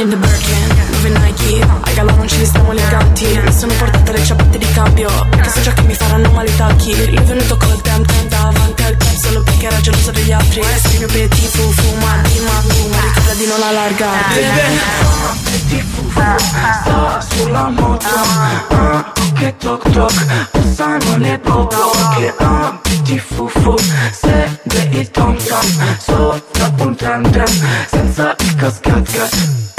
Niente Birkin, dove Nike Ai non ci stiamo eleganti Mi sono portata le ciabatte di cambio Perché so già che mi faranno male i tacchi. Io venuto col temp temp davanti al pezzo Solo perché era geloso degli altri. Sei il mio petit fu ma di mamma Ma ricorda di non allargare Baby Sto sulla moto Che toc toc Passano le popo Che ah, petit fu fu Segue il tom tom Sopra un tram tram Senza il cascat cascat